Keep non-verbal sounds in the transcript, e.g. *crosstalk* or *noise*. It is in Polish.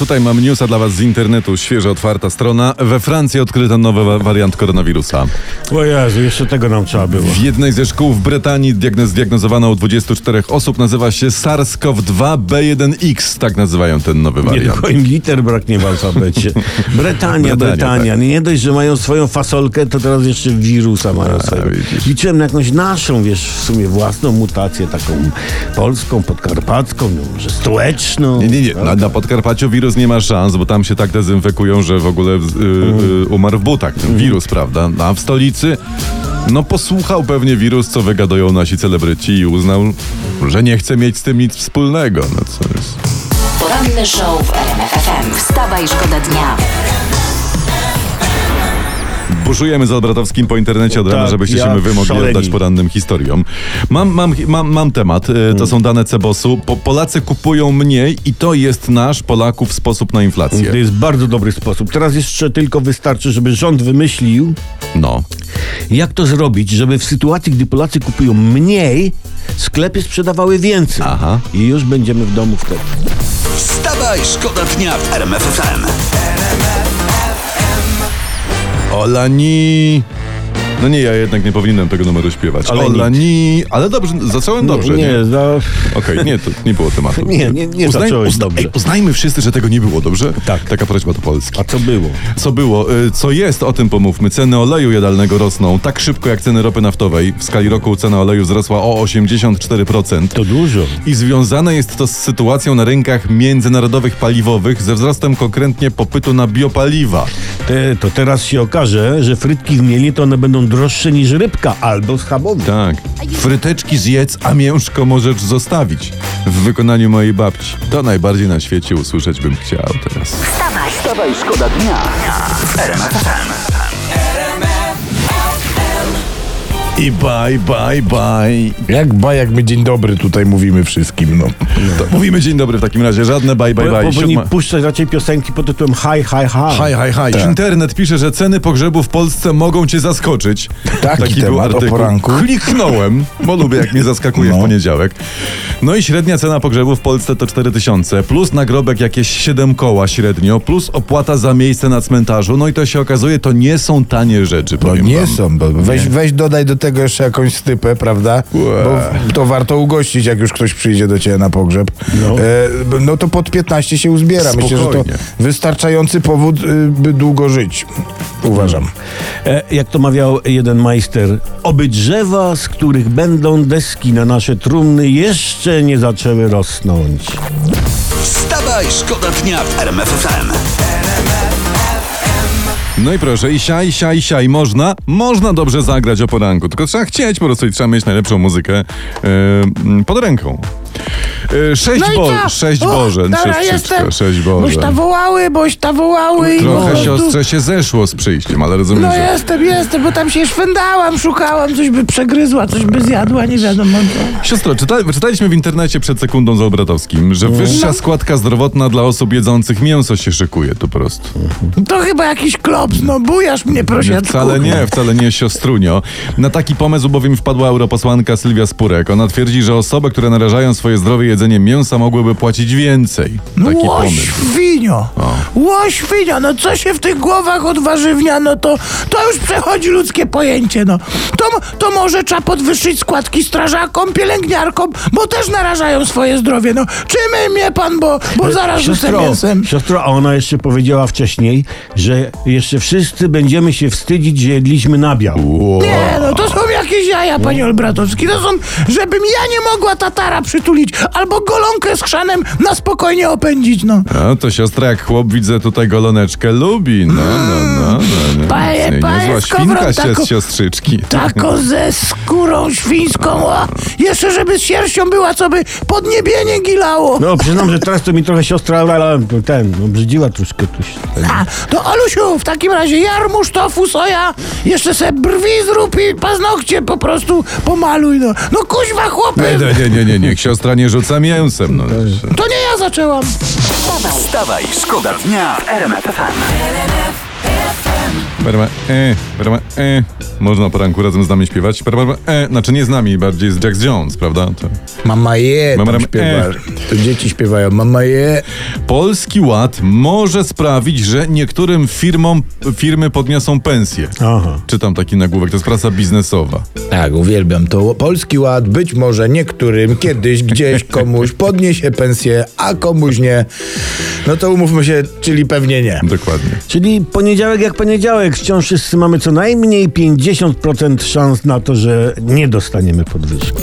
Tutaj mam newsa dla Was z internetu, świeżo otwarta strona. We Francji odkryto nowy wa- wariant koronawirusa. O Jezu, jeszcze tego nam trzeba było. W jednej ze szkół w Brytanii diagnoz zdiagnozowano u 24 osób. Nazywa się SARS-CoV-2 B1X. Tak nazywają ten nowy Nie wariant. tylko im liter braknie w alfabecie. *laughs* Brytania, Brytania, Brytania. Nie dość, że mają swoją fasolkę, to teraz jeszcze wirusa mają swojego. widzisz. Liczyłem na jakąś naszą, wiesz, w sumie własną mutację, taką polską, podkarpacką, no, może stołeczną. Nie, nie, nie. Na, na Podkarpaciu wirus nie ma szans, bo tam się tak dezynfekują, że w ogóle y, y, umarł w butach ten wirus, prawda? A w stolicy, no posłuchał pewnie wirus, co wygadują nasi celebryci i uznał, że nie chce mieć z tym nic wspólnego. No co jest. Poranny show w RMF FM. Wstawaj, szkoda dnia. Buszujemy z Albratowskim po internecie od rana, Tak, żebyście się jak my wy mogli szaleni. oddać porannym historiom. Mam, mam, mam, mam temat, y, to są dane Cebosu. Po, Polacy kupują mniej i to jest nasz, Polaków, sposób na To inflację. jest bardzo dobry sposób. Teraz jeszcze tylko wystarczy, żeby rząd wymyślił, No. jak to zrobić, żeby w sytuacji, gdy Polacy kupują mniej, sklepy sprzedawały więcej. Aha. I już będziemy w domu wtedy. Wstawaj, szkoda dnia w RMF FM. Olani. No nie, ja jednak nie powinienem tego numeru śpiewać. Ale nic. Olani. Ale dobrze, zacząłem dobrze, nie? nie, za... Okej, nie, to nie było tematu. *laughs* Nie, nie, nie zacząłeś dobrze. Ej, uznajmy wszyscy, że tego nie było, dobrze? Tak. Taka prośba do Polski. A co było? Co było? Y, Co jest, o tym pomówmy. Ceny oleju jadalnego rosną tak szybko jak ceny ropy naftowej. W skali roku cena oleju wzrosła o 84%. To dużo. I związane jest to z sytuacją na rynkach międzynarodowych paliwowych ze wzrostem konkretnie popytu na biopaliwa. Te, to teraz się okaże, że frytki w mieli to one będą droższe niż rybka albo schabowy. Tak. Fryteczki zjedz, a mięszko możesz zostawić. W wykonaniu mojej babci. To najbardziej na świecie usłyszeć bym chciał teraz. Wstawaj, Wstawaj, szkoda dnia w RMF FM. I bye, bye, bye. Jak ba, jak my dzień dobry tutaj mówimy wszystkim, no. To mówimy dzień dobry w takim razie. Żadne bye, bye, Bo, bye. bo powinni Siódma- puszczać raczej piosenki pod tytułem Hi, hi, hi. Haj, haj, haj. Internet pisze, że ceny pogrzebu w Polsce mogą cię zaskoczyć. Taki temat o poranku. Kliknąłem, bo lubię jak mnie zaskakuje w No. poniedziałek. No i średnia cena pogrzebu w Polsce to 4000, plus nagrobek jakieś 7 koła średnio, plus opłata za miejsce na cmentarzu. No i to się okazuje, to nie są tanie rzeczy, No powiem nie wam. są, bo weź, weź dodaj do tego jeszcze jakąś stypę, prawda? Bo to warto ugościć, jak już ktoś przyjdzie do ciebie na pogrzeb. No, e, no to pod 15 się uzbiera. Myślę, że to Spokojnie. wystarczający powód, y, by długo żyć. Uważam. E, jak to mawiał jeden majster, oby drzewa, z których będą deski na nasze trumny, jeszcze nie zaczęły rosnąć. Wstawaj, szkoda dnia w RMF FM. No i proszę, i siaj, siaj, siaj. Można? Można dobrze zagrać o poranku, tylko trzeba chcieć po prostu i trzeba mieć najlepszą muzykę mm, pod ręką. E, sześć, No i bo, sześć siostrzyczko, jestem. sześć Boś Bożen. ta wołały, boś ta wołały. i Trochę prostu- siostrze się zeszło z przyjściem, ale rozumiem, No że... jestem, jestem, bo tam się szwendałam, szukałam, coś by przegryzła, coś by zjadła, nie wiadomo co. Siostro, czyta, czytaliśmy w internecie przed sekundą z Obratowskim, że wyższa No. składka zdrowotna dla osób jedzących mięso się szykuje tu prostu. To chyba jakiś klops, no bujasz mnie, prosiaczku. Wcale nie, wcale nie, siostrunio. Na taki pomysł bowiem wpadła europosłanka Sylwia Spurek. Ona twierdzi, że osoby, które narażają swoje zdrowie jedzeniem mięsa mogłyby płacić więcej. Taki pomysł. Łoświnio, łoświnio, no co się w tych głowach odwarzywnia, no to, to już przechodzi ludzkie pojęcie, no. To, to może trzeba podwyższyć składki strażakom, pielęgniarkom, bo też narażają swoje zdrowie, no. Czymy mnie pan, bo, bo zaraz rzucę mięsem. siostro, a ona jeszcze powiedziała wcześniej, że jeszcze wszyscy będziemy się wstydzić, że jedliśmy nabiał. Nie, no to są jakieś jaja, panie Olbratowski. To są, żebym ja nie mogła tatara przytulić albo golonkę z chrzanem na spokojnie opędzić, no. No to siostra jak chłop widzę tutaj goloneczkę lubi. No, no, no. no, no. Niezła Skowron, świnka się z siostrzyczki. *laughs* Taką ze skórą świńską, a jeszcze żeby z sierścią była, co by podniebienie gilało. No, przyznam, że teraz to mi trochę siostra ale ten, obrzydziła troszkę tuś. A, to Olusiu, w takim razie jarmuż, tofu, soja, jeszcze se brwi zrób i paznokcie po prostu pomaluj, no. No kuźwa, chłopy, Nie, nie, nie, nie, nie, siostra nie rzuca mięsem. No. to nie ja zaczęłam. wstawaj, Wstawaj, szkoda dnia w RMF FM. Perma, e, perma, e. Można poranku razem z nami śpiewać. Perma, e. Znaczy nie z nami, bardziej z Jax Jones, prawda? To Mama je, Mama tam śpiewa. e. To dzieci śpiewają, mama je. Polski Ład może sprawić, że niektórym firmom firmy podniosą pensje. Aha. Czytam taki nagłówek, to jest prasa biznesowa. Tak, uwielbiam to. Polski Ład być może niektórym kiedyś, gdzieś komuś podniesie pensję, a komuś nie. No to umówmy się, czyli pewnie nie. Dokładnie. Czyli poniedziałek jak poniedziałek, wciąż wszyscy mamy co najmniej 50% szans na to, że nie dostaniemy podwyżki.